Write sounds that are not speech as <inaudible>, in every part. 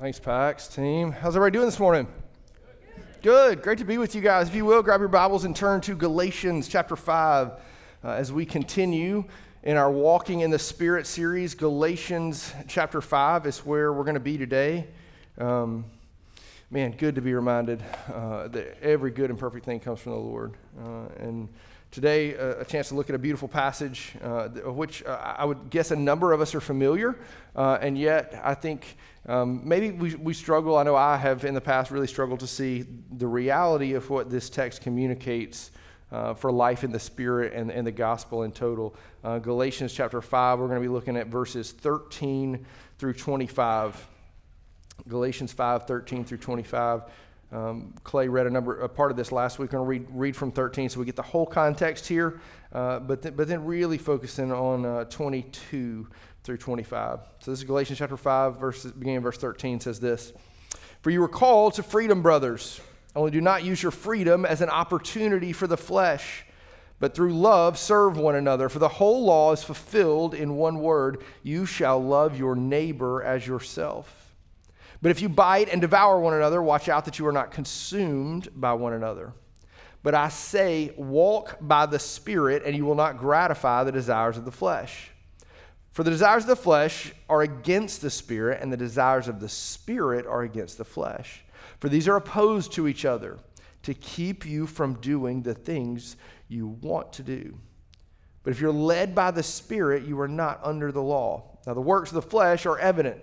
Thanks, Pax team. How's everybody doing this morning? Good. Great to be with you guys. If you will, grab your Bibles and turn to Galatians chapter 5 uh, as we continue in our Walking in the Spirit series. Galatians chapter 5 is where we're going to be today. Um, man, good to be reminded uh, that every good and perfect thing comes from the Lord. Uh, and today, uh, a chance to look at a beautiful passage, uh, which uh, I would guess a number of us are familiar, uh, and yet I think um, maybe we, we struggle. I know I have in the past really struggled to see the reality of what this text communicates. Uh, for life in the Spirit and, and the gospel in total. Uh, Galatians chapter 5, we're going to be looking at verses 13 through 25. Galatians 5, 13 through 25. Um, Clay read a number, a part of this last week. I'm going to read, read from 13 so we get the whole context here, uh, but, th- but then really focusing on uh, 22 through 25. So this is Galatians chapter 5, verse, beginning verse 13 says this For you were called to freedom, brothers. Only do not use your freedom as an opportunity for the flesh, but through love serve one another. For the whole law is fulfilled in one word you shall love your neighbor as yourself. But if you bite and devour one another, watch out that you are not consumed by one another. But I say, walk by the Spirit, and you will not gratify the desires of the flesh. For the desires of the flesh are against the Spirit, and the desires of the Spirit are against the flesh. For these are opposed to each other to keep you from doing the things you want to do. But if you're led by the Spirit, you are not under the law. Now, the works of the flesh are evident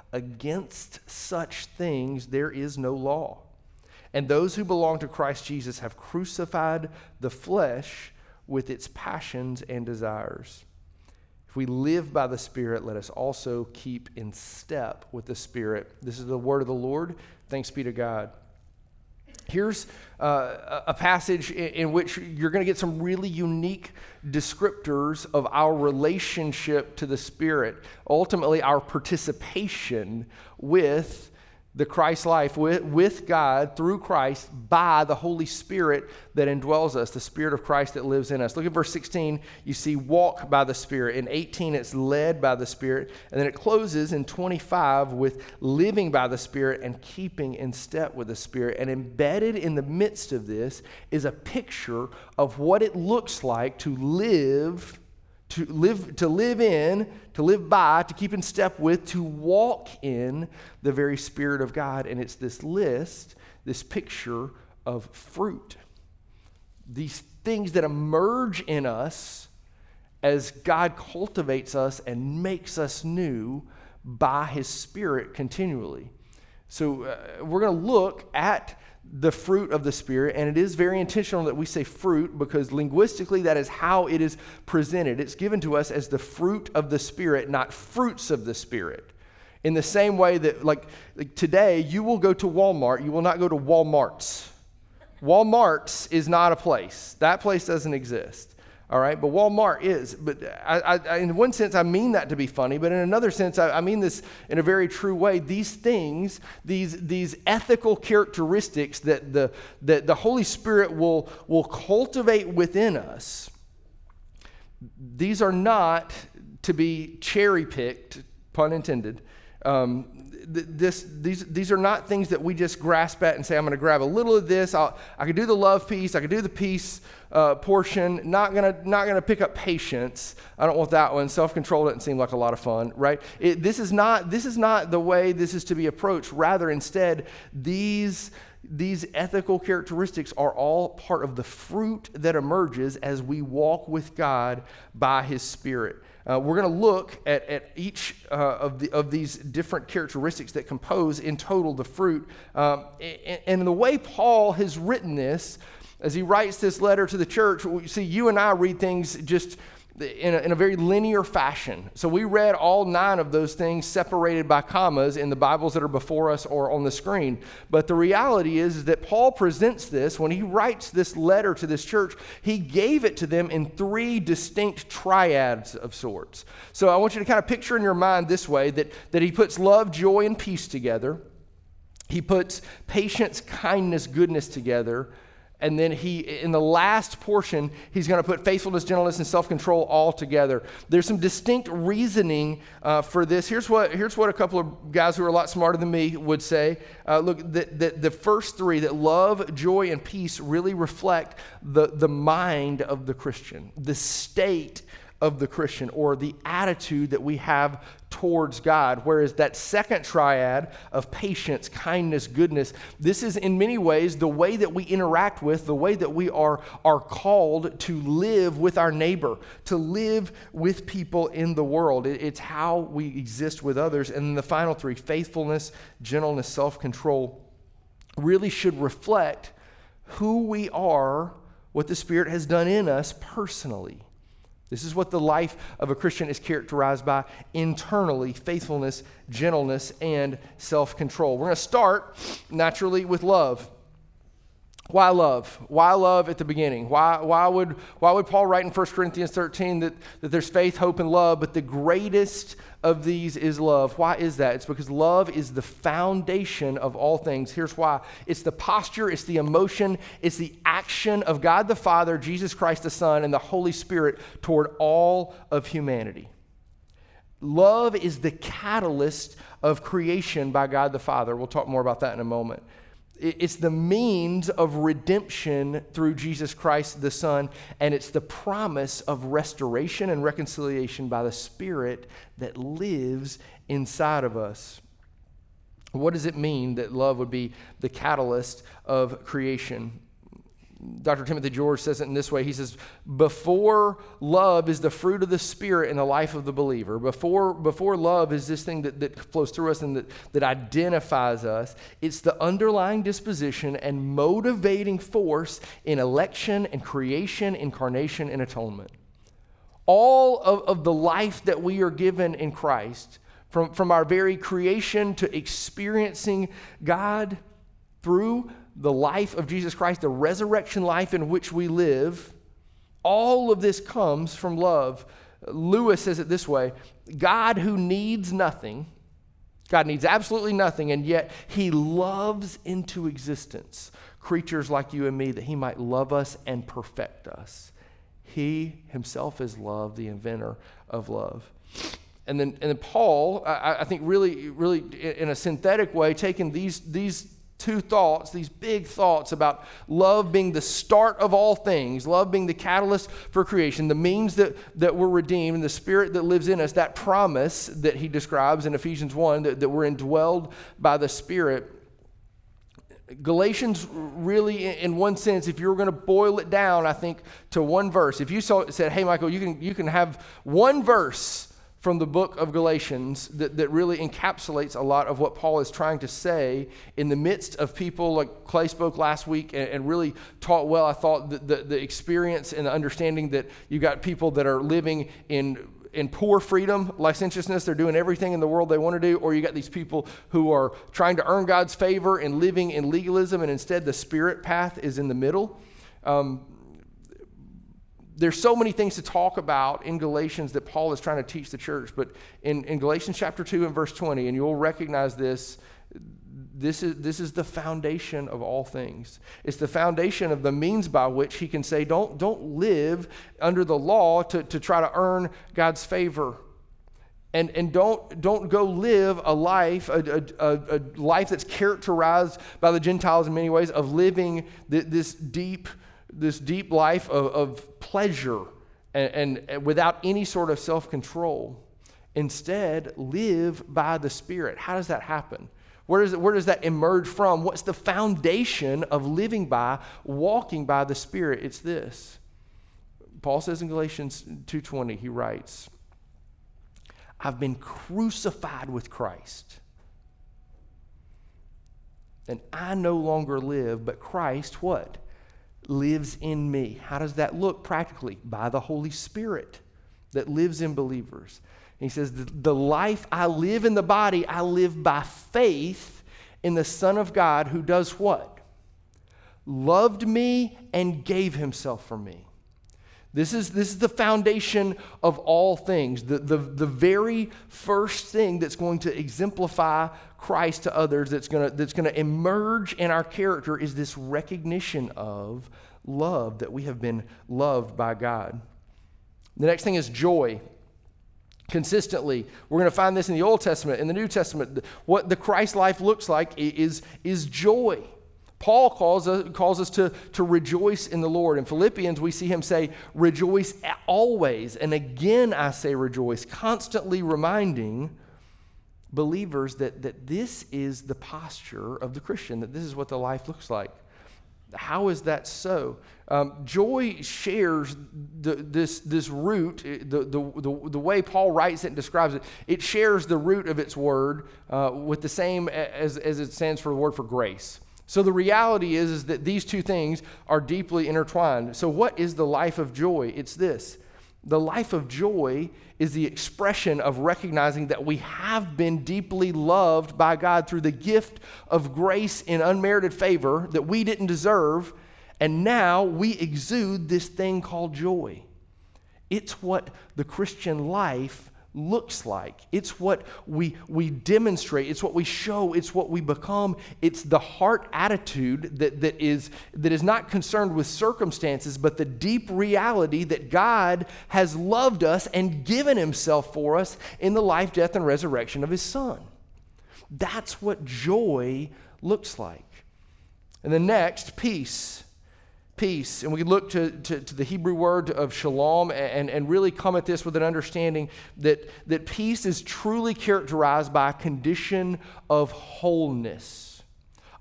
Against such things there is no law. And those who belong to Christ Jesus have crucified the flesh with its passions and desires. If we live by the Spirit, let us also keep in step with the Spirit. This is the word of the Lord. Thanks be to God. Here's uh, a passage in, in which you're going to get some really unique descriptors of our relationship to the Spirit, ultimately, our participation with the Christ life with, with God through Christ by the Holy Spirit that indwells us, the Spirit of Christ that lives in us. Look at verse 16. You see, walk by the Spirit. In 18, it's led by the Spirit. And then it closes in 25 with living by the Spirit and keeping in step with the Spirit. And embedded in the midst of this is a picture of what it looks like to live to live, to live in, to live by, to keep in step with, to walk in the very Spirit of God. And it's this list, this picture of fruit. These things that emerge in us as God cultivates us and makes us new by His Spirit continually. So uh, we're going to look at the fruit of the Spirit, and it is very intentional that we say fruit because linguistically that is how it is presented. It's given to us as the fruit of the Spirit, not fruits of the Spirit. In the same way that, like, like today, you will go to Walmart, you will not go to Walmart's. Walmart's is not a place, that place doesn't exist all right? But Walmart is. But I, I, in one sense, I mean that to be funny, but in another sense, I, I, mean this in a very true way. These things, these, these ethical characteristics that the, that the Holy Spirit will, will cultivate within us, these are not to be cherry picked, pun intended. Um, this, these, these are not things that we just grasp at and say, I'm going to grab a little of this. I'll, I can do the love piece. I can do the peace uh, portion. Not to not gonna pick up patience. I don't want that one. Self control doesn't seem like a lot of fun, right? It, this, is not, this is not the way this is to be approached. Rather, instead, these these ethical characteristics are all part of the fruit that emerges as we walk with God by His Spirit. Uh, we're going to look at, at each uh, of, the, of these different characteristics that compose in total the fruit. Um, and, and the way Paul has written this, as he writes this letter to the church, see, you and I read things just in a, in a, very linear fashion. So we read all nine of those things separated by commas in the Bibles that are before us or on the screen. But the reality is, is that Paul presents this when he writes this letter to this church, he gave it to them in three distinct triads of sorts. So I want you to kind of picture in your mind this way that, that he puts love, joy, and peace together. He puts patience, kindness, goodness together and then he, in the last portion, he's going to put faithfulness, gentleness, and self control all together. There's some distinct reasoning uh, for this. Here's what, here's what a couple of guys who are a lot smarter than me would say. Uh, look, the, the, the first three, that love, joy, and peace, really reflect the, the mind of the Christian, the state of the Christian or the attitude that we have towards God. Whereas that second triad of patience, kindness, goodness, this is in many ways the way that we interact with, the way that we are, are called to live with our neighbor, to live with people in the world. It, it's how we exist with others. And then the final three faithfulness, gentleness, self control really should reflect who we are, what the Spirit has done in us personally. This is what the life of a Christian is characterized by internally faithfulness, gentleness, and self control. We're going to start naturally with love. Why love? Why love at the beginning? Why, why, would, why would Paul write in 1 Corinthians 13 that, that there's faith, hope, and love, but the greatest of these is love? Why is that? It's because love is the foundation of all things. Here's why it's the posture, it's the emotion, it's the action of God the Father, Jesus Christ the Son, and the Holy Spirit toward all of humanity. Love is the catalyst of creation by God the Father. We'll talk more about that in a moment. It's the means of redemption through Jesus Christ the Son, and it's the promise of restoration and reconciliation by the Spirit that lives inside of us. What does it mean that love would be the catalyst of creation? Dr. Timothy George says it in this way. He says, Before love is the fruit of the Spirit in the life of the believer, before, before love is this thing that, that flows through us and that, that identifies us, it's the underlying disposition and motivating force in election and creation, incarnation, and atonement. All of, of the life that we are given in Christ, from, from our very creation to experiencing God through the life of Jesus Christ, the resurrection life in which we live, all of this comes from love. Lewis says it this way God who needs nothing, God needs absolutely nothing, and yet he loves into existence creatures like you and me that he might love us and perfect us. He himself is love, the inventor of love. And then, and then Paul, I, I think, really, really in a synthetic way, taking these, these two thoughts, these big thoughts about love being the start of all things, love being the catalyst for creation, the means that, that we're redeemed, and the spirit that lives in us, that promise that he describes in Ephesians 1 that, that we're indwelled by the spirit. Galatians, really, in one sense, if you were going to boil it down, I think, to one verse, if you saw, said, hey, Michael, you can, you can have one verse from the book of Galatians that, that really encapsulates a lot of what Paul is trying to say in the midst of people like Clay spoke last week and, and really taught well. I thought the, the, the experience and the understanding that you got people that are living in in poor freedom, licentiousness, they're doing everything in the world they want to do, or you got these people who are trying to earn God's favor and living in legalism, and instead the spirit path is in the middle. Um, there's so many things to talk about in Galatians that Paul is trying to teach the church. But in, in Galatians chapter 2 and verse 20, and you'll recognize this, this is, this is the foundation of all things. It's the foundation of the means by which he can say, don't, don't live under the law to, to try to earn God's favor. And, and don't, don't go live a life, a, a, a life that's characterized by the Gentiles in many ways of living this deep this deep life of, of pleasure and, and without any sort of self control. Instead, live by the Spirit. How does that happen? Where does, where does that emerge from? What's the foundation of living by, walking by the Spirit? It's this. Paul says in Galatians 2:20, he writes, I've been crucified with Christ. And I no longer live, but Christ what? Lives in me. How does that look practically? By the Holy Spirit. that lives in believers. And he says, The life I live in the body, I live by faith in the Son of God who does what? Loved me and gave himself for me. This is, this is the foundation of all things. The, the, the very first thing that's going to exemplify Christ to others, that's going to, that's to emerge in our character, is this recognition of love, that we have been loved by God. The next thing is joy. Consistently, we're going to find this in the Old Testament, in the New Testament. What the Christ life looks like is, is joy. Paul calls us, calls us to, to rejoice in the Lord. In Philippians, we see him say, Rejoice always. And again, I say rejoice, constantly reminding believers that, that this is the posture of the Christian, that this is what the life looks like. How is that so? Um, joy shares the, this, this root, eh, the, the, the, the, way Paul writes it and describes it, it shares the root of its word uh, with the same as, as it stands for the word for grace. So the reality is, is that these two things are deeply intertwined. So, what is the life of joy? It's this the life of joy is the expression of recognizing that we have been deeply loved by God through the gift of grace in unmerited favor that we didn't deserve, and now we exude this thing called joy. It's what the Christian life looks like. It's what we, we demonstrate, it's what we show, it's what we become. It's the heart attitude that, that, is, that is not concerned with circumstances, but the deep reality that God has loved us and given himself for us in the life, death, and resurrection of his Son. That's what joy looks like. And the next, peace peace. And we look to, to, to, the Hebrew word of shalom and, and really come at this with an understanding that, that peace is truly characterized by a condition of wholeness,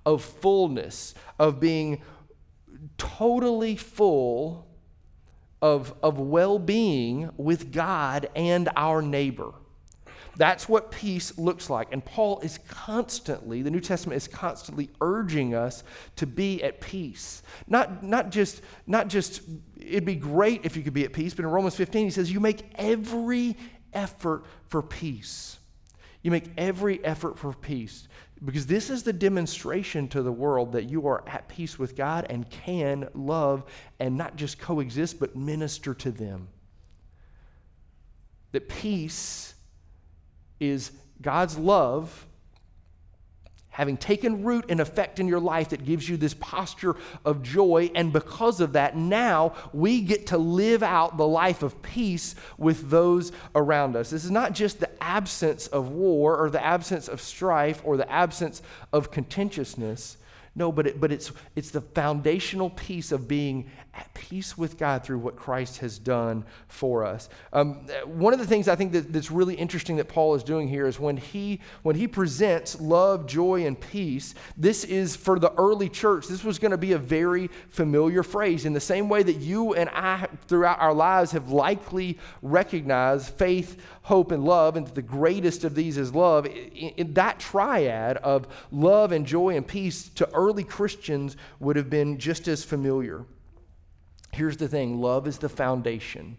of fullness, of being totally full of, of well being with God and our neighbor. That's what peace looks like. And Paul is constantly, the New Testament is constantly urging us to be at peace. Not, not, just, not just, it'd be great if you could be at peace, but in Romans 15, he says, You make every effort for peace. You make every effort for peace. Because this is the demonstration to the world that you are at peace with God and can love and not just coexist, but minister to them. That peace is God's love having taken root and effect in your life that gives you this posture of joy. And because of that, now we get to live out the life of peace with those around us. This is not just the absence of war or the absence of strife or the absence of contentiousness. No, but, it, but it's, it's the foundational piece of being at peace with God through what Christ has done for us. Um, one of the things I think that, that's really interesting that Paul is doing here is when he, when he presents love, joy, and peace, this is for the early church, this was going to be a very familiar phrase. In the same way that you and I, throughout our lives, have likely recognized faith, hope, and love, and the greatest of these is love, in, in that triad of love and joy and peace to early Christians would have been just as familiar. Here's the thing love is the foundation.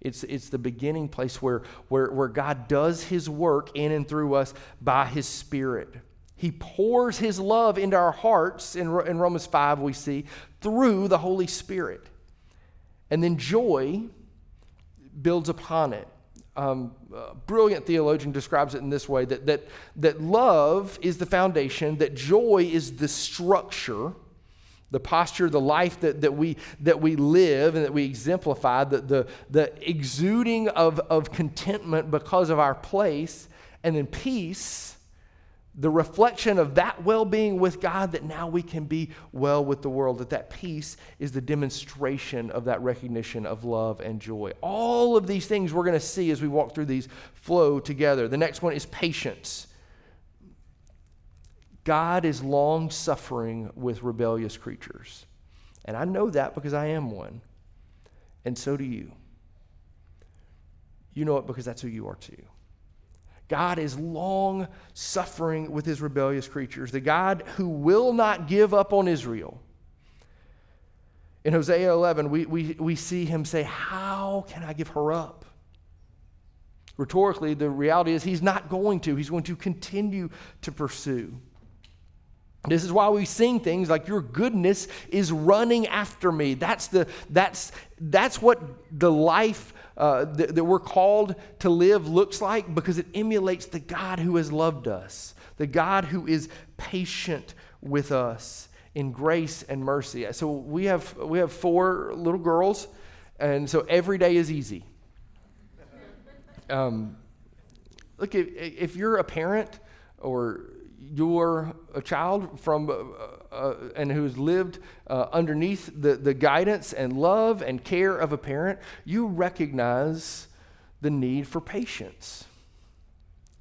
It's, it's the beginning place where, where, where God does his work in and through us by his Spirit. He pours his love into our hearts, in, in Romans 5, we see, through the Holy Spirit. And then joy builds upon it. Um, brilliant theologian describes it in this way that, that, that love is the foundation, that joy is the structure the posture, the life that, that, we, that we live and that we exemplify, the, the, the exuding of, of contentment because of our place, and then peace, the reflection of that well being with God, that now we can be well with the world, that that peace is the demonstration of that recognition of love and joy. All of these things we're going to see as we walk through these flow together. The next one is patience. God is long suffering with rebellious creatures. And I know that because I am one. And so do you. You know it because that's who you are too. God is long suffering with his rebellious creatures, the God who will not give up on Israel. In Hosea 11, we, we, we see him say, How can I give her up? Rhetorically, the reality is he's not going to. He's going to continue to pursue. This is why we sing things like your goodness is running after me. That's the that's that's what the life uh, that, that we're called to live looks like because it emulates the God who has loved us, the God who is patient with us in grace and mercy. So we have we have four little girls, and so every day is easy. Um, look, if, if you're a parent or you're a child from uh, uh, and who's lived uh, underneath the, the guidance and love and care of a parent, you recognize the need for patience.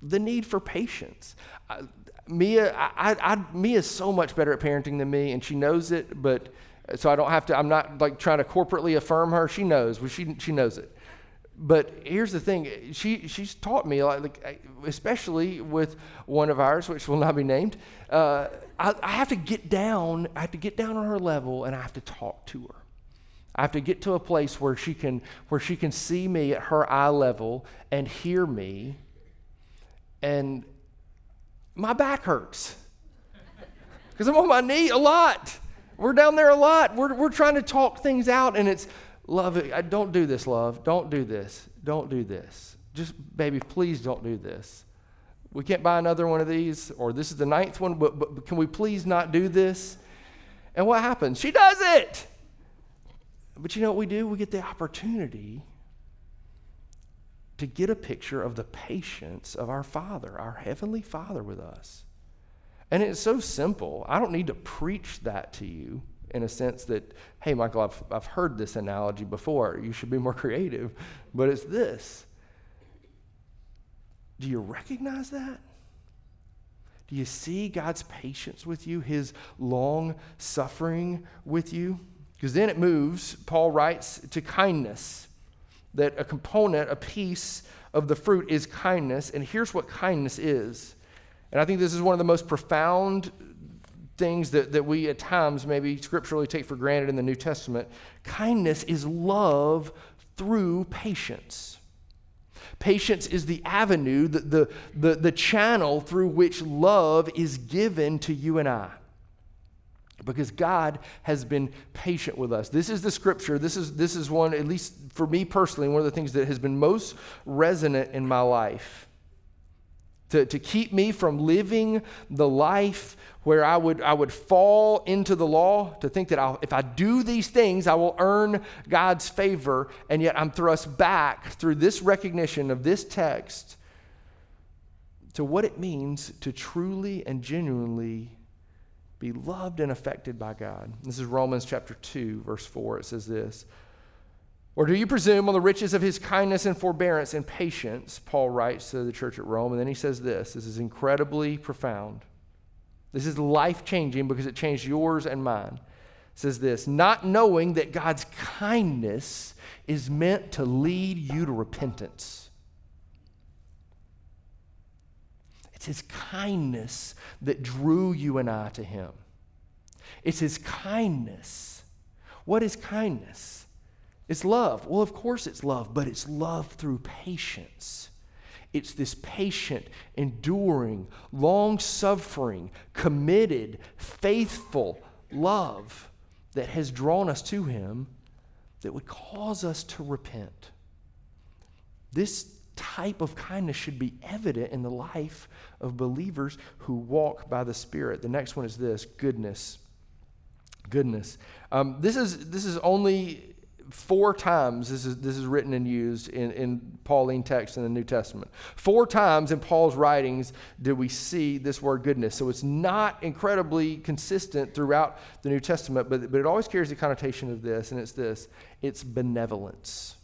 The need for patience. I, Mia, I, I, Mia is so much better at parenting than me, and she knows it. But so I don't have to. I'm not like trying to corporately affirm her. She knows. She she knows it but here's the thing she, she's taught me like, especially with one of ours which will not be named uh, I, I, have to get down i have to get down on her level and i have to talk to her. I have to get to a place where she can where she can see me at her eye level and hear me and my back hurts. Because i'm on my knee a lot. We're down there a lot. We're, we're trying to talk things out and it's Love it. Don't do this, love. Don't do this. Don't do this. Just, baby, please don't do this. We can't buy another one of these, or this is the ninth one, but, but can we please not do this? And what happens? She does it. But you know what we do? We get the opportunity to get a picture of the patience of our Father, our Heavenly Father with us. And it's so simple. I don't need to preach that to you in a sense that, hey, Michael, I've, I've heard this analogy before. You should be more <laughs> creative. But it's this Do you recognize that? Do you see God's patience with you, his long suffering with you? Because then it moves, Paul writes, to kindness. That a component, a piece of the fruit is kindness. And here's what kindness is. And I think this is one of the most profound things that, that we at times maybe scripturally take for granted in the New Testament. Kindness is love through patience. Patience is the avenue, the, the, the, the channel through which love is given to you and I. Because God has been patient with us. This is the scripture. This is, this is one, at least for me personally, one of the things that has been most resonant in my life to, to keep me from living the life where I would, I would fall into the law, to think that I'll, if I do these things, I will earn God's favor, and yet I'm thrust back through this recognition of this text to what it means to truly and genuinely be loved and affected by God. This is Romans chapter 2, verse 4. It says this. Or do you presume on the riches of his kindness and forbearance and patience? Paul writes to the church at Rome. And then he says this this is incredibly profound. This is life changing because it changed yours and mine. It says this not knowing that God's kindness is meant to lead you to repentance. It's his kindness that drew you and I to him. It's his kindness. What is kindness? It's love. Well, of course it's love, but it's love through patience. It's this patient, enduring, long suffering, committed, faithful love that has drawn us to Him that would cause us to repent. This type of kindness should be evident in the life of believers who walk by the Spirit. The next one is this goodness. Goodness. Um, this, is, this is only four times this is, this is written and used in, in Pauline text in the New Testament. Four times in Paul's writings did we see this word goodness. So it's not incredibly consistent throughout the New Testament, but, but it always carries the connotation of this, and it's this it's benevolence.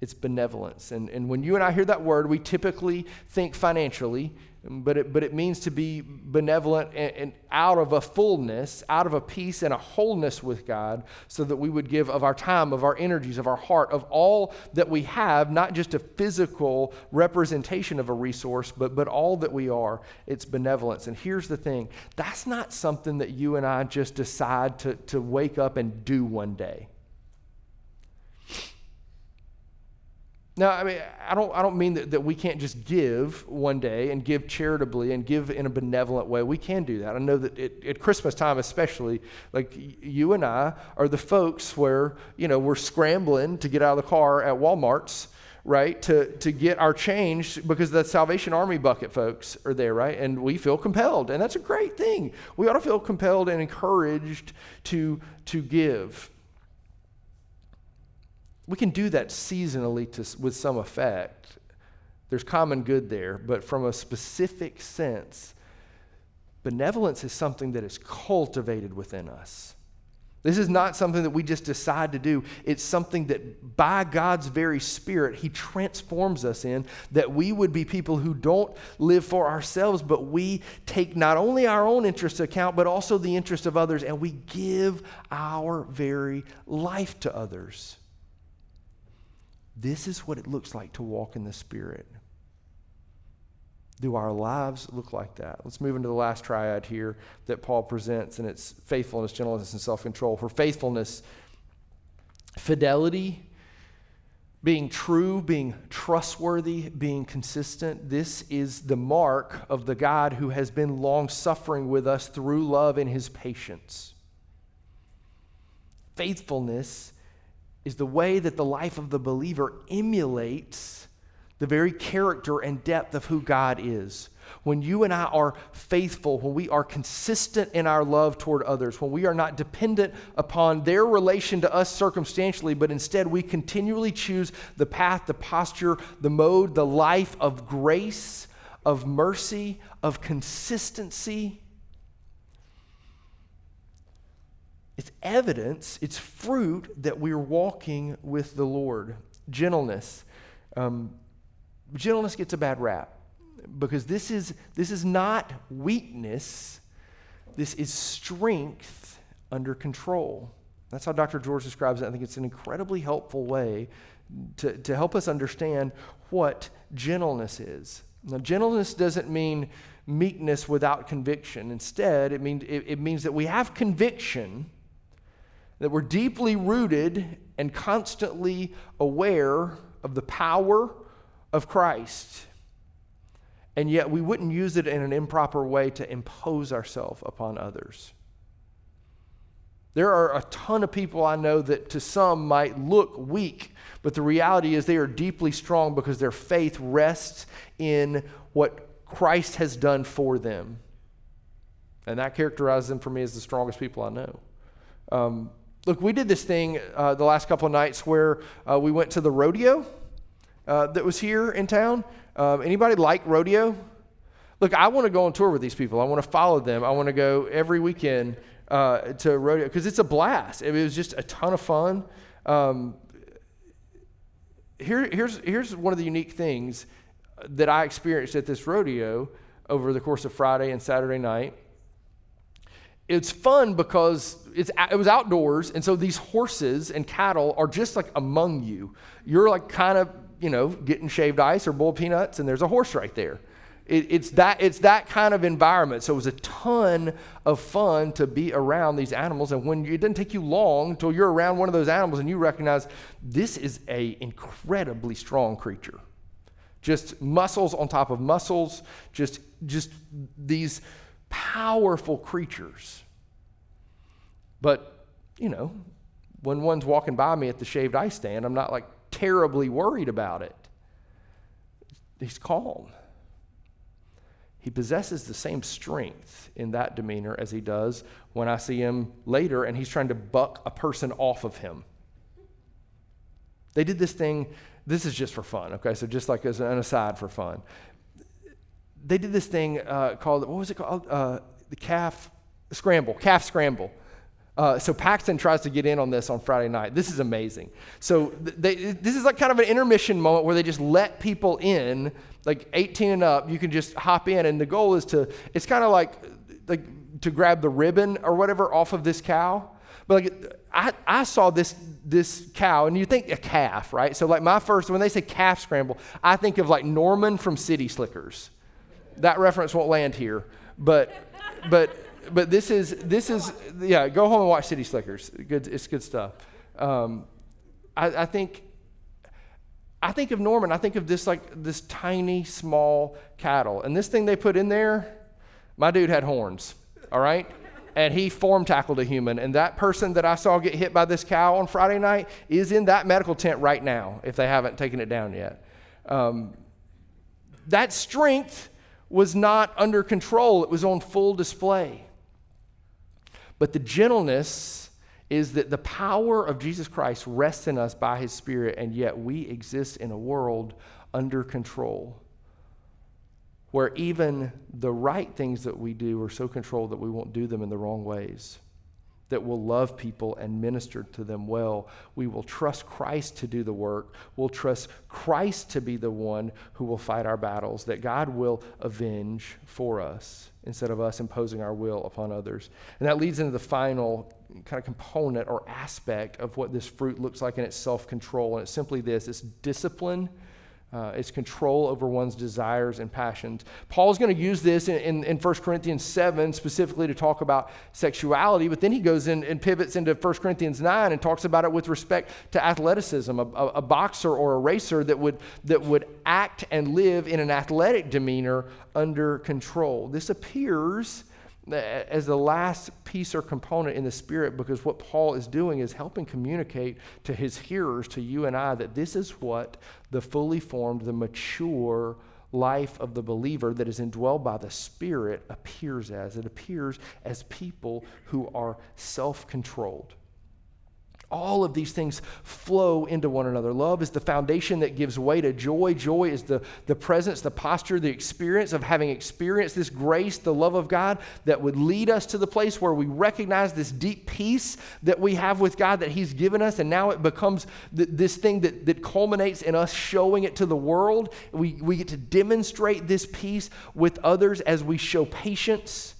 It's benevolence. And, and when you and I hear that word, we typically think financially but it, but it means to be benevolent and, and, out of a fullness, out of a peace and a wholeness with God, so that we would give of our time, of our energies, of our heart, of all that we have, not just a physical representation of a resource, but, but all that we are. It's benevolence. And here's the thing that's not something that you and I just decide to, to wake up and do one day. Now, I mean, I don't, I don't mean that, that we can't just give one day and give charitably and give in a benevolent way. We can do that. I know that it, at Christmas time, especially, like you and I are the folks where, you know, we're scrambling to get out of the car at Walmart's, right, to, to get our change because the Salvation Army bucket folks are there, right? And we feel compelled. And that's a great thing. We ought to feel compelled and encouraged to, to give we can do that seasonally to, with some effect. There's common good there, but from a specific sense, benevolence is something that is cultivated within us. This is not something that we just decide to do. It's something that by God's very Spirit, He transforms us in, that we would be people who don't live for ourselves, but we take not only our own interests account, but also the interests of others, and we give our very life to others. This is what it looks like to walk in the Spirit. Do our lives look like that? Let's move into the last triad here that Paul presents, and it's faithfulness, gentleness, and self control. For faithfulness, fidelity, being true, being trustworthy, being consistent. This is the mark of the God who has been long suffering with us through love and his patience. Faithfulness is the way that the life of the believer emulates the very character and depth of who God is. When you and I are faithful, when we are consistent in our love toward others, when we are not dependent upon their relation to us circumstantially, but instead we continually choose the path, the posture, the mode, the life of grace, of mercy, of consistency, It's evidence, it's fruit that we're walking with the Lord. Gentleness. Um, gentleness gets a bad rap because this is, this is not weakness, this is strength under control. That's how Dr. George describes it. I think it's an incredibly helpful way to, to help us understand what gentleness is. Now, gentleness doesn't mean meekness without conviction. Instead, it, mean, it, it means that we have conviction that we're deeply rooted and constantly aware of the power of Christ. And yet we wouldn't use it in an improper way to impose ourselves upon others. There are a ton of people I know that to some might look weak, but the reality is they are deeply strong because their faith rests in what Christ has done for them. And that characterizes them for me as the strongest people I know. Um, Look, we did this thing uh, the last couple of nights where uh, we went to the rodeo uh, that was here in town. Um, anybody like rodeo? Look, I want to go on tour with these people. I want to follow them. I want to go every weekend uh, to rodeo because it's a blast. It was just a ton of fun. Um, here, here's, here's one of the unique things that I experienced at this rodeo over the course of Friday and Saturday night it's fun because it's, it was outdoors, and so these horses and cattle are just like among you. You're like kind of, you know, getting shaved ice or boiled peanuts, and there's a horse right there. It, it's, that, it's that kind of environment. So it was a ton of fun to be around these animals. And when you, it doesn't take you long until you're around one of those animals and you recognize this is a incredibly strong creature. Just muscles on top of muscles, just, just these powerful creatures. But, you know, when one's walking by me at the shaved ice stand, I'm not like terribly worried about it. He's calm. He possesses the same strength in that demeanor as he does when I see him later and he's trying to buck a person off of him. They did this thing, this is just for fun, okay? So, just like as an aside for fun they did this thing uh, called, what was it called? Uh, the calf scramble, calf scramble. Uh, so Paxton tries to get in on this on Friday night. This is amazing. So they, this is like kind of an intermission moment where they just let people in, like 18 and up. You can just hop in, and the goal is to. It's kind of like like to grab the ribbon or whatever off of this cow. But like I, I saw this this cow, and you think a calf, right? So like my first when they say calf scramble, I think of like Norman from City Slickers that reference won't land here, but but but this is this is yeah. Go home and watch City Slickers. Good, it's good stuff. Um, I, I think I think of Norman, I think of this like this tiny, small cattle. And this thing they put in there, my dude had horns, all right? And he form tackled a human. And that person that I saw get hit by this cow on Friday night is in that medical tent right now, if they haven't taken it down yet. Um, that strength was not under control, it was on full display. But the gentleness is that the power of Jesus Christ rests in us by his Spirit, and yet we exist in a world under control where even the right things that we do are so controlled that we won't do them in the wrong ways that will love people and minister to them well. We will trust Christ to do the work. We'll trust Christ to be the one who will fight our battles, that God will avenge for us instead of us imposing our will upon others. And that leads into the final kind of component or aspect of what this fruit looks like in its self control. And it's simply this it's discipline uh, it's control over one's desires and passions. Paul's going to use this in, in, in 1 Corinthians 7 specifically to talk about sexuality, but then he goes in and pivots into 1 Corinthians 9 and talks about it with respect to athleticism. A, a, a boxer or a racer that would, that would act and live in an athletic demeanor under control. This appears as the last piece or component in the Spirit because what Paul is doing is helping communicate to his hearers, to you and I, that this is what the fully formed, the mature life of the believer that is indwelled by the Spirit appears as. It appears as people who are self controlled. All of these things flow into one another. Love is the foundation that gives way to joy. Joy is the, the presence, the posture, the experience of having experienced this grace, the love of God that would lead us to the place where we recognize this deep peace that we have with God that He's given us. And now it becomes th- this thing that, that culminates in us showing it to the world. We, we get to demonstrate this peace with others as we show patience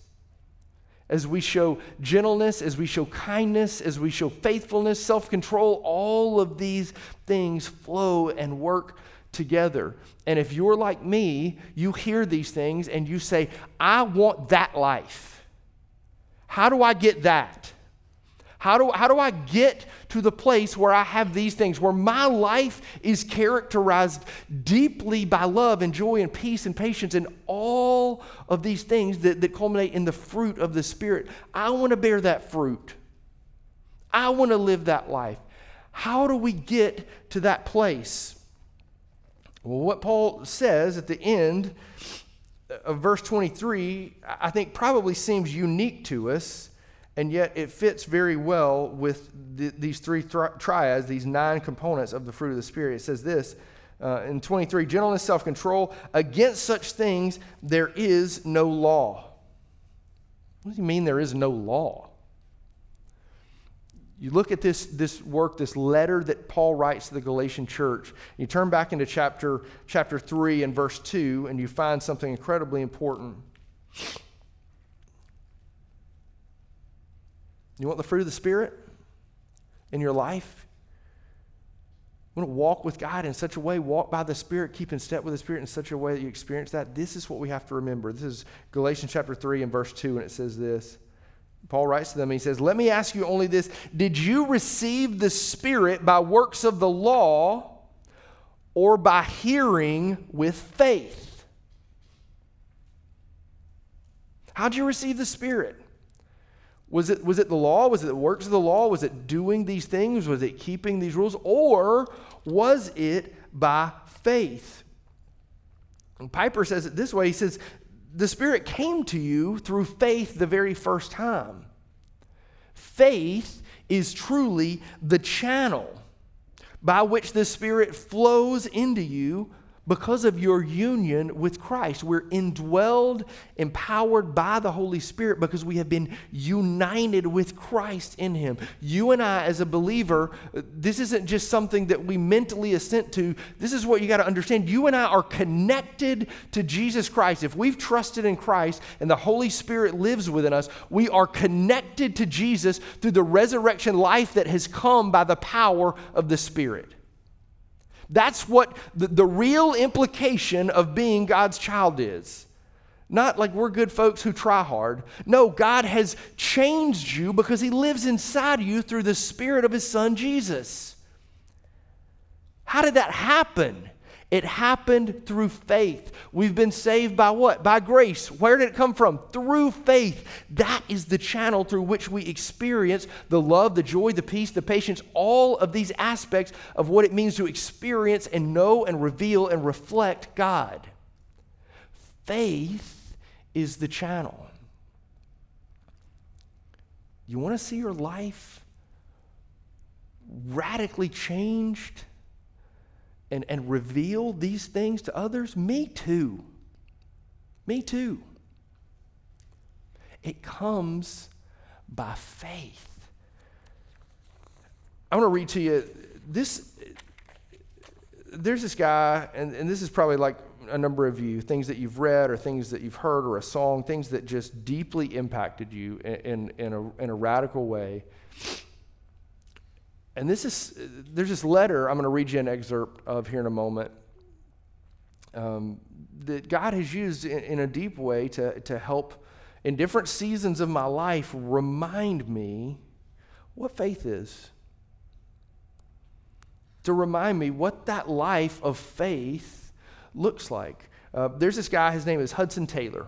as we show gentleness, as we show kindness, as we show faithfulness, self control, all of these things flow and work together. And if you're like me, you hear these things and you say, I want that life. How do I get that? How do, how do I get to the place where I have these things, where my life is characterized deeply by love and joy and peace and patience and all of these things that, that culminate in the fruit of the Spirit? I want to bear that fruit. I want to live that life. How do we get to that place? Well, what Paul says at the end of verse 23, I think probably seems unique to us and yet it fits very well with the, these three triads, these nine components of the fruit of the Spirit. It says this uh, in 23 gentleness, self control. Against such things, there is no law. What does he mean there is no law? You look at this, this work, this letter that Paul writes to the Galatian church. You turn back into chapter, chapter 3 and verse 2, and you find something incredibly important. You want the fruit of the Spirit in your life? You want to walk with God in such a way, walk by the Spirit, keep in step with the Spirit in such a way that you experience that? This is what we have to remember. This is Galatians chapter 3 and verse 2, and it says this. Paul writes to them, he says, Let me ask you only this Did you receive the Spirit by works of the law or by hearing with faith? How'd you receive the Spirit? Was it, was it the law? Was it the works of the law? Was it doing these things? Was it keeping these rules? Or was it by faith? And Piper says it this way He says, The Spirit came to you through faith the very first time. Faith is truly the channel by which the Spirit flows into you because of your union with Christ. We're indwelled, empowered by the Holy Spirit because we have been united with Christ in Him. You and I, as a believer, this isn't just something that we mentally assent to. This is what you got to understand. You and I are connected to Jesus Christ. If we've trusted in Christ and the Holy Spirit lives within us, we are connected to Jesus through the resurrection life that has come by the power of the Spirit. That's what the, the real implication of being God's child is. Not like we're good folks who try hard. No, God has changed you because He lives inside you through the Spirit of His Son, Jesus. How did that happen? It happened through faith. We've been saved by what? By grace. Where did it come from? Through faith. That is the channel through which we experience the love, the joy, the peace, the patience, all of these aspects of what it means to experience and know and reveal and reflect God. Faith is the channel. You want to see your life radically changed? And, and reveal these things to others? Me too. Me too. It comes by faith. I want to read to you this. There's this guy, and, and this is probably like a number of you, things that you've read or things that you've heard or a song, things that just deeply impacted you in, in, in a, in a radical way. And this is, there's this letter I'm going to read you an excerpt of here in a moment um, that God has used in, in a deep way to, to help in different seasons of my life remind me what faith is. To remind me what that life of faith looks like. Uh, there's this guy, his name is Hudson Taylor.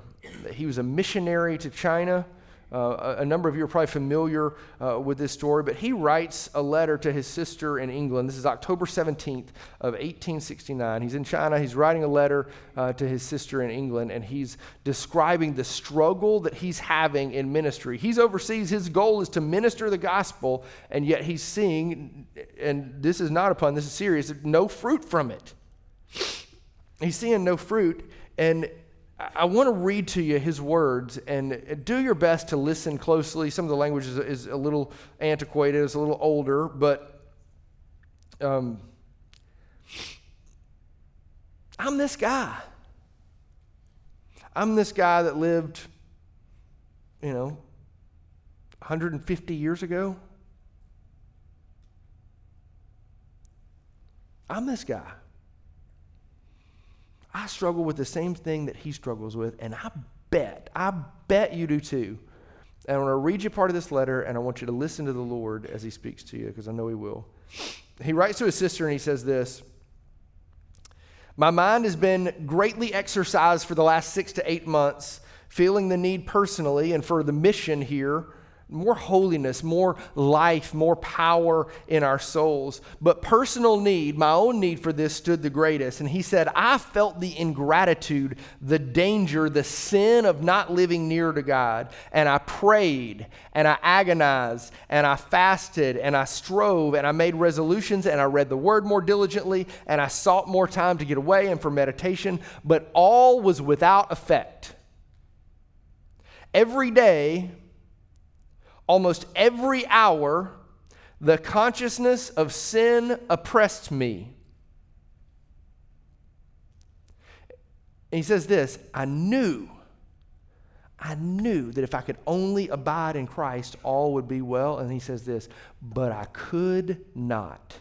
He was a missionary to China. Uh, a, number of you are probably familiar uh, with this story, but he writes a letter to his sister in England. This is October 17th of 1869. He's in China. He's writing a letter uh, to his sister in England, and he's describing the struggle that he's having in ministry. He's overseas. His goal is to minister the gospel, and yet he's seeing, and this is not a pun, this is serious, no fruit from it. He's seeing no fruit, and I want to read to you his words and do your best to listen closely. Some of the language is, is a little antiquated, it's a little older, but um, I'm this guy. I'm this guy that lived, you know, 150 years ago. I'm this guy. I struggle with the same thing that he struggles with, and I bet, I bet you do too. And I want to read you part of this letter, and I want you to listen to the Lord as he speaks to you, because I know he will. He writes to his sister, and he says this My mind has been greatly exercised for the last six to eight months, feeling the need personally and for the mission here more holiness, more life, more power in our souls. But personal need, my own need for this stood the greatest. And he said, I felt the ingratitude, the danger, the sin of not living near to God. And I prayed and I agonized and I fasted and I strove and I made resolutions and I read the word more diligently and I sought more time to get away and for meditation. But all was without effect. Every day, almost every hour, the consciousness of sin oppressed me. And he says this I knew, I knew that if I could only abide in Christ, all would be well. And he says this, but I could not.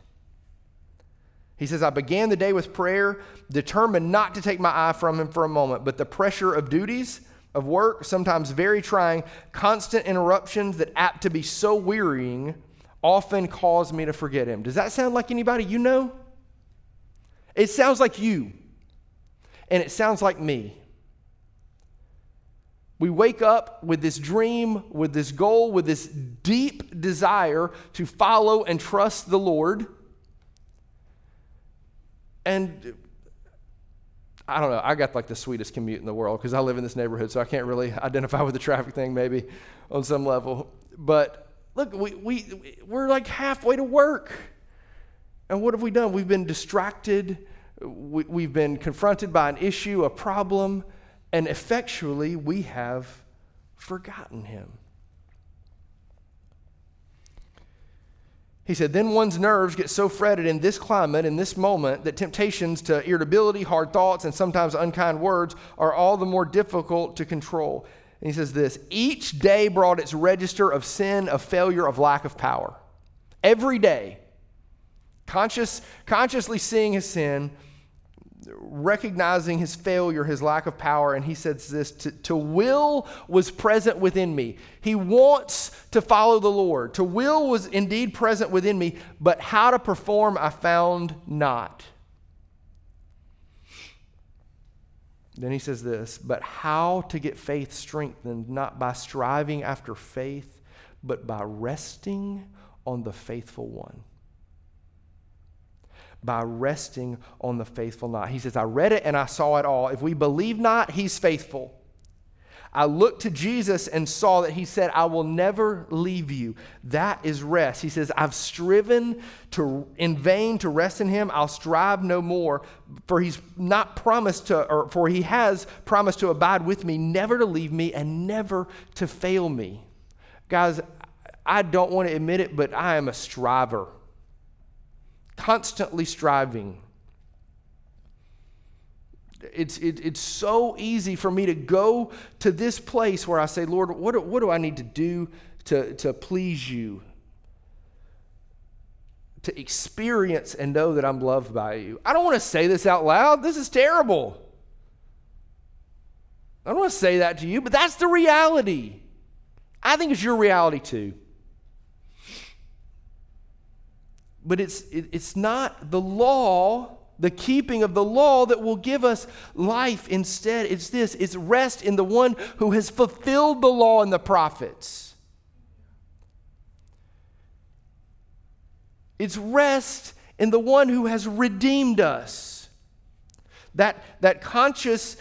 He says, I began the day with prayer, determined not to take my eye from him for a moment, but the pressure of duties of work, sometimes very trying, constant interruptions that apt to be so wearying often cause me to forget him. Does that sound like anybody you know? It sounds like you, and it sounds like me. We wake up with this dream, with this goal, with this deep desire to follow and trust the Lord. And I don't know. I got like the sweetest commute in the world because I live in this neighborhood, so I can't really identify with the traffic thing maybe on some level. But look, we, we, we're like halfway to work. And what have we done? We've been distracted. We, we've been confronted by an issue, a problem, and effectually we have forgotten him. He said, then one's nerves get so fretted in this climate, in this moment, that temptations to irritability, hard thoughts, and sometimes unkind words are all the more difficult to control. And he says this each day brought its register of sin, of failure, of lack of power. Every day, conscious, consciously seeing his sin, recognizing his failure, his lack of power, and he says this to, to, will was present within me. He wants to follow the Lord. To will was indeed present within me, but how to perform I found not. Then he says this, but how to get faith strengthened, not by striving after faith, but by resting on the faithful one by resting on the faithful not. He says, I read it and I saw it all. If we believe not, he's faithful. I looked to Jesus and saw that he said, I will never leave you. That is rest. He says, I've striven to in vain to rest in him. I'll strive no more, for he's not promised to, or for he has promised to abide with me, never to leave me, and never to fail me. Guys, I don't want to admit it, but I am a striver constantly striving. It's, it, it's so easy for me to go to this place where I say, Lord, what, what do I need to do to, to please you? To experience and know that I'm loved by you. I don't want to say this out loud. This is terrible. I don't want to say that to you, but that's the reality. I think it's your reality too. But it's, it, it's not the law, the keeping of the law, that will give us life. Instead, it's this it's rest in the one who has fulfilled the law and the prophets. It's rest in the one who has redeemed us. That, that conscious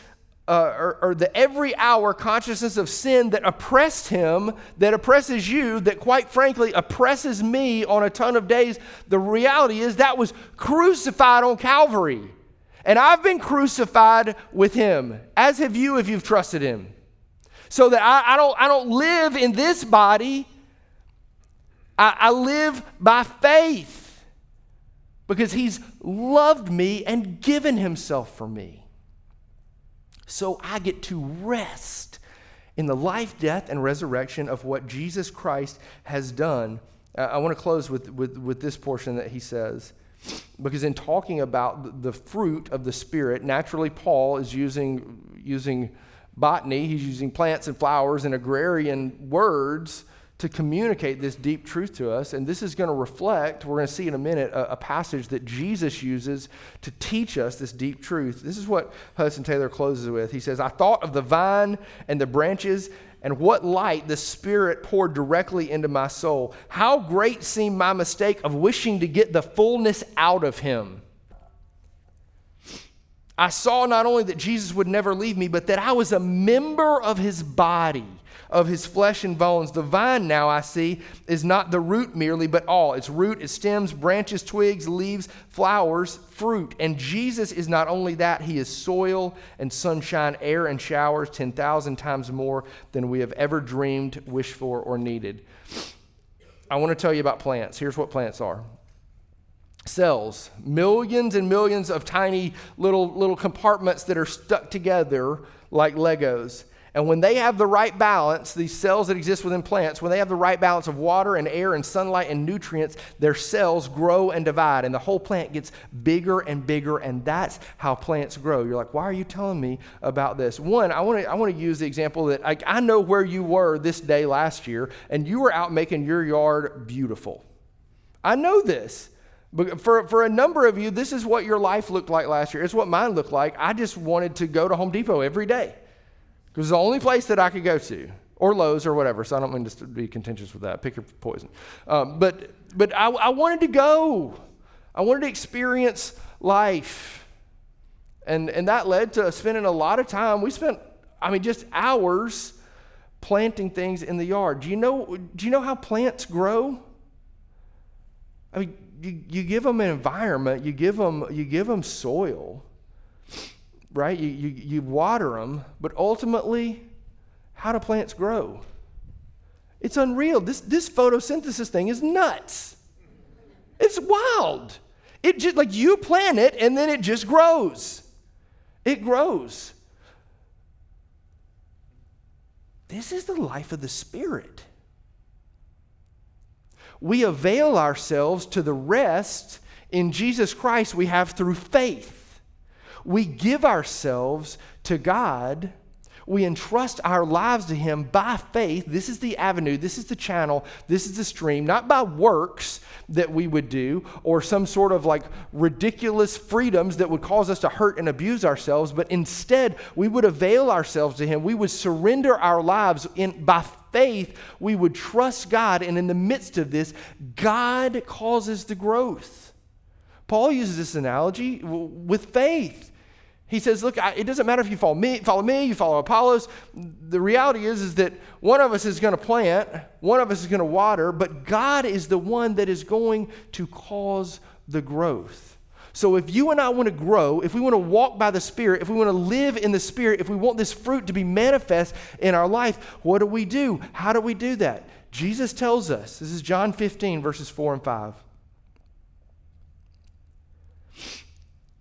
uh, or, or, the every hour consciousness of sin that oppressed him, that oppresses you, that quite frankly oppresses me on a ton of days, the reality is that was crucified on Calvary. And I've been crucified with him, as have you if you've trusted him. So that I, I don't, I don't live in this body, I, I live by faith because he's loved me and given himself for me so I get to rest in the life, death, and resurrection of what Jesus Christ has done. Uh, I want to close with, with, with this portion that he says. Because in talking about the fruit of the Spirit, naturally, Paul is using, using botany, he's using plants and flowers and agrarian words to communicate this deep truth to us. And this is going to reflect, we're going to see in a minute, a, a, passage that Jesus uses to teach us this deep truth. This is what Hudson Taylor closes with. He says, I thought of the vine and the branches and what light the Spirit poured directly into my soul. How great seemed my mistake of wishing to get the fullness out of him. I saw not only that Jesus would never leave me, but that I was a member of his body of his flesh and bones. The vine, now I see, is not the root merely, but all its root, its stems, branches, twigs, leaves, flowers, fruit. And Jesus is not only that, he is soil and sunshine, air and showers, 10,000 times more than we have ever dreamed, wished for, or needed. I want to tell you about plants. Here's what plants are cells, millions and millions of tiny little, little compartments that are stuck together like Legos. And when they have the right balance, these cells that exist within plants, when they have the right balance of water and air and sunlight and nutrients, their cells grow and divide, and the whole plant gets bigger and bigger, and that's how plants grow. You're like, why are you telling me about this? One, I want to I want to use the example that I, I know where you were this day last year, and you were out making your yard beautiful. I know this. But for, for a number of you, this is what your life looked like last year. It's what mine looked like. I just wanted to go to Home Depot every day. Because it's the only place that I could go to, or Lowe's or whatever. So I don't mean to be contentious with that. Pick your poison. Um, but but I, I wanted to go. I wanted to experience life. And, and that led to spending a lot of time. We spent, I mean, just hours planting things in the yard. Do you know, do you know how plants grow? I mean, you, you give them an environment, you give them, you give them soil right? You, you, you water them, but ultimately, how do plants grow? It's unreal. This, this photosynthesis thing is nuts. It's wild. It just like you plant it and then it just grows. It grows. This is the life of the Spirit. We avail ourselves to the rest in Jesus Christ we have through faith. We give ourselves to God we entrust our lives to Him by faith. This is the avenue, this is the channel, this is the stream, not by works that we would do or some sort of like ridiculous freedoms that would cause us to hurt and abuse ourselves, but instead we would avail ourselves to Him. We would surrender our lives in, by faith. We would trust God, and in the midst of this, God causes the growth. Paul uses this analogy with faith. He says, Look, I, it doesn't matter if you follow me, follow me, you follow Apollos. The reality is, is that one of us is going to plant, one of us is going to water, but God is the one that is going to cause the growth. So if you and I want to grow, if we want to walk by the Spirit, if we want to live in the Spirit, if we want this fruit to be manifest in our life, what do we do? How do we do that? Jesus tells us, this is John 15, verses 4 and 5.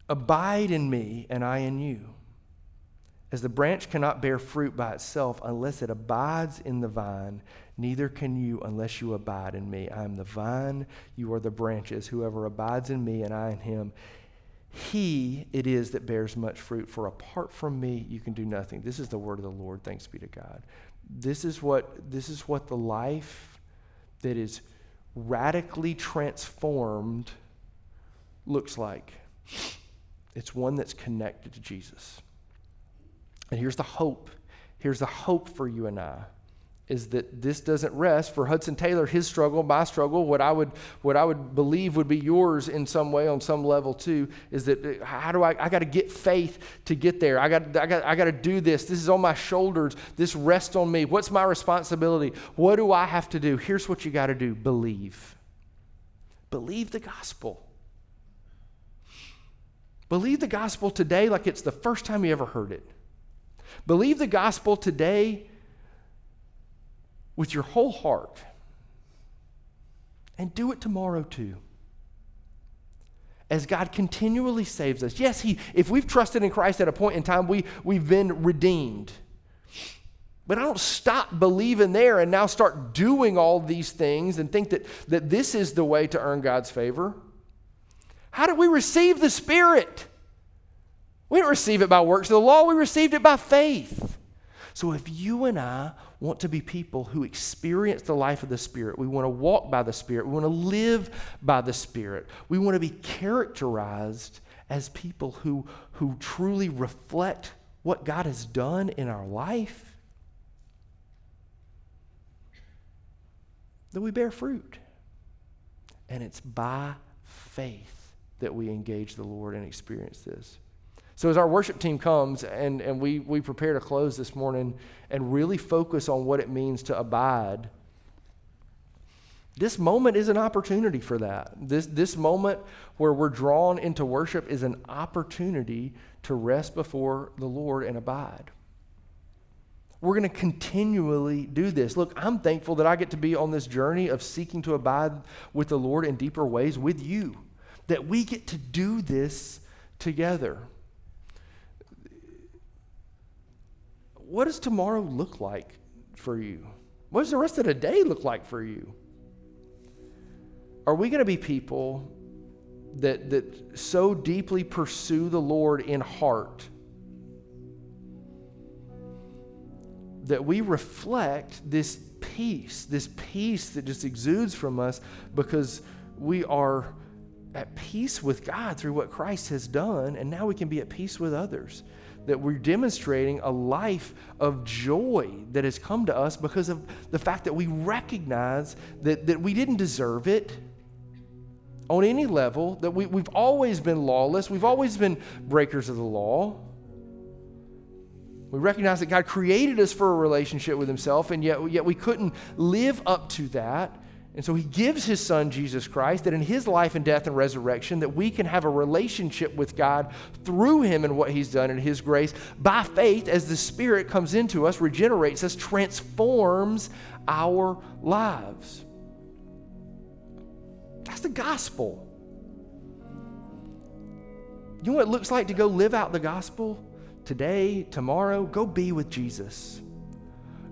Abide in me, and I in you. As the branch cannot bear fruit by itself unless it abides in the vine, neither can you unless you abide in me. I am the vine, you are the branches. Whoever abides in me and I in him, he it is that bears much fruit. For apart from me, you can do nothing. This is the word of the Lord. Thanks be to God. This is what, this is what the life that is radically transformed looks like. It's one that's connected to Jesus. And here's the hope. Here's the hope for you and I is that this doesn't rest for Hudson Taylor, his struggle, my struggle, what I would what I would believe would be yours in some way on some level too, is that how do I I got to get faith to get there. I got I got I got to do this. This is on my shoulders. This rests on me. What's my responsibility? What do I have to do? Here's what you got to do. Believe. Believe the gospel. Believe the gospel today like it's the first time you ever heard it. Believe the gospel today with your whole heart. And do it tomorrow too. As God continually saves us. Yes, he, if we've trusted in Christ at a point in time, we, we've been redeemed. But I don't stop believing there and now start doing all these things and think that, that this is the way to earn God's favor. How do we receive the Spirit? We didn't receive it by works of the law, we received it by faith. So if you and I want to be people who experience the life of the Spirit, we want to walk by the Spirit, we want to live by the Spirit, we want to be characterized as people who, who truly reflect what God has done in our life, then we bear fruit. And it's by faith that we engage the Lord and experience this. So, as our worship team comes and, and we, we prepare to close this morning and really focus on what it means to abide, this moment is an opportunity for that. This, this moment where we're drawn into worship is an opportunity to rest before the Lord and abide. We're going to continually do this. Look, I'm thankful that I get to be on this journey of seeking to abide with the Lord in deeper ways with you that we get to do this together. What does tomorrow look like for you? What does the rest of the day look like for you? Are we going to be people that, that so deeply pursue the Lord in heart that we reflect this peace, this peace that just exudes from us because we are at peace with God through what Christ has done, and now we can be at peace with others. That we're demonstrating a life of joy that has come to us because of the fact that we recognize that, that we didn't deserve it on any level, that we, we've always been lawless, we've always been breakers of the law. We recognize that God created us for a relationship with Himself, and yet, yet we couldn't live up to that. And so he gives his son Jesus Christ that in his life and death and resurrection that we can have a relationship with God through him and what he's done in his grace by faith as the spirit comes into us, regenerates us, transforms our lives. That's the gospel. You know what it looks like to go live out the gospel today, tomorrow? Go be with Jesus.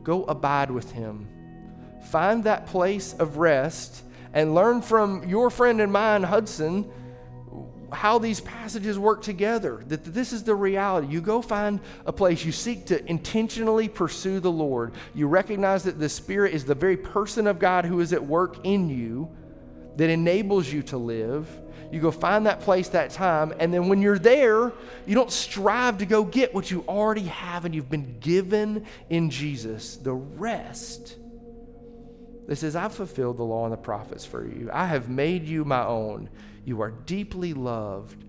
Go abide with him find that place of rest and learn from your friend and mine, Hudson, how these passages work together, that this is the reality. You go find a place, you seek to intentionally pursue the Lord. You recognize that the Spirit is the very person of God who is at work in you that enables you to live. You go find that place, that time, and then when you're there, you don't strive to go get what you already have and you've been given in Jesus. The rest that says, I've fulfilled the law and the prophets for you. I have made you my own. You are deeply loved.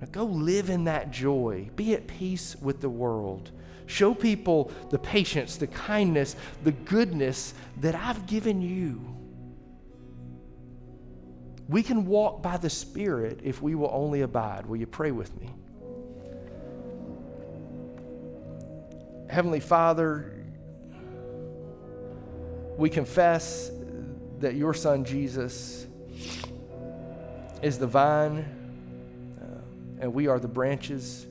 Now go live in that joy. Be at peace with the world. Show people the patience, the kindness, the goodness that I've given you. We can walk by the Spirit if we will only abide. Will you pray with me? Heavenly Father, we confess that your Son Jesus is the vine, uh, and we are the branches.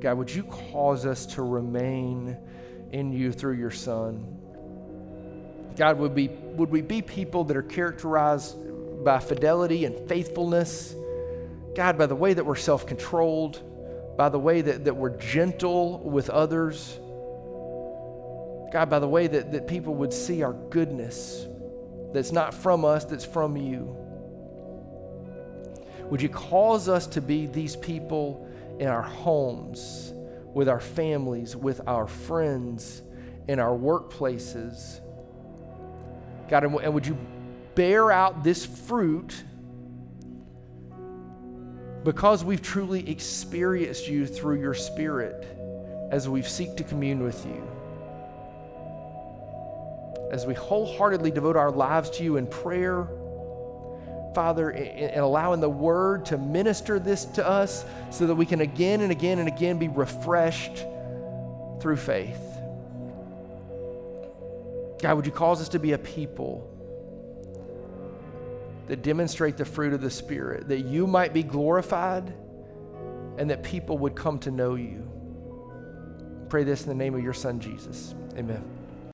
God, would you cause us to remain in you through your Son? God, would, be, would we be people that are characterized by fidelity and faithfulness? God, by the way that we're self controlled, by the way that, that we're gentle with others. God, by the way that, that people would see our goodness that's not from us, that's from you. Would you cause us to be these people in our homes, with our families, with our friends, in our workplaces? God, and would you bear out this fruit because we've truly experienced you through your Spirit as we seek to commune with you? As we wholeheartedly devote our lives to you in prayer Father, and allowing the Word to minister this to us so that we can again and again and again be refreshed through faith. God, would you cause us to be a people that demonstrate the fruit of the Spirit, that you might be glorified and that people would come to know you? Pray this in the name of your Son, Jesus. Amen.